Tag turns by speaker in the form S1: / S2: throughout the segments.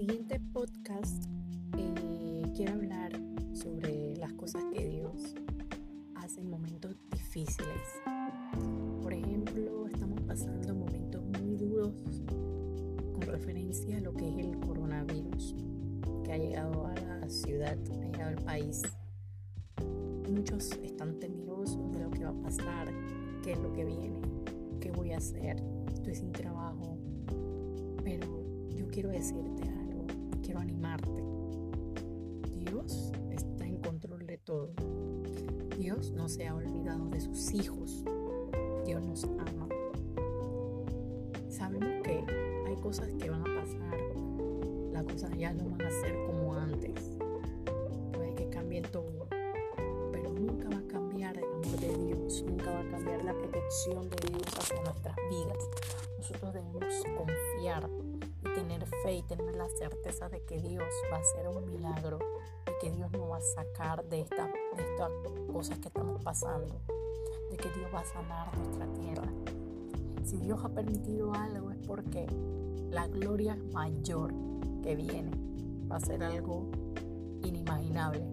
S1: este podcast eh, quiero hablar sobre las cosas que Dios hace en momentos difíciles. Por ejemplo, estamos pasando momentos muy duros con referencia a lo que es el coronavirus que ha llegado a la ciudad, ha llegado al país. Muchos están temerosos de lo que va a pasar, qué es lo que viene, qué voy a hacer, estoy sin trabajo. Pero yo quiero decirte algo, quiero animarte. Dios está en control de todo. Dios no se ha olvidado de sus hijos. Dios nos ama. Sabemos que hay cosas que van a pasar. Las cosas ya no van a ser como cambiar la protección de Dios hacia nuestras vidas. Nosotros debemos confiar y tener fe y tener la certeza de que Dios va a hacer un milagro y que Dios nos va a sacar de, esta, de estas cosas que estamos pasando, de que Dios va a sanar nuestra tierra. Si Dios ha permitido algo es porque la gloria mayor que viene va a ser algo inimaginable.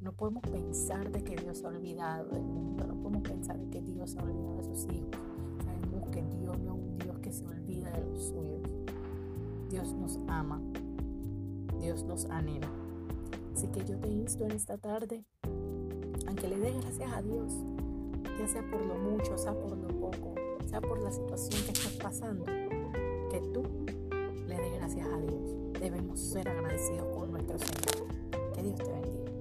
S1: No podemos pensar de que Dios se ha olvidado del mundo, no podemos pensar de que Dios se ha olvidado de sus hijos. Sabemos que Dios no es un Dios que se olvida de los suyos. Dios nos ama, Dios nos anhela. Así que yo te insto en esta tarde a que le des gracias a Dios, ya sea por lo mucho, sea por lo poco, sea por la situación que estás pasando, que tú le des gracias a Dios. Debemos ser agradecidos con nuestro Señor. Que Dios te bendiga.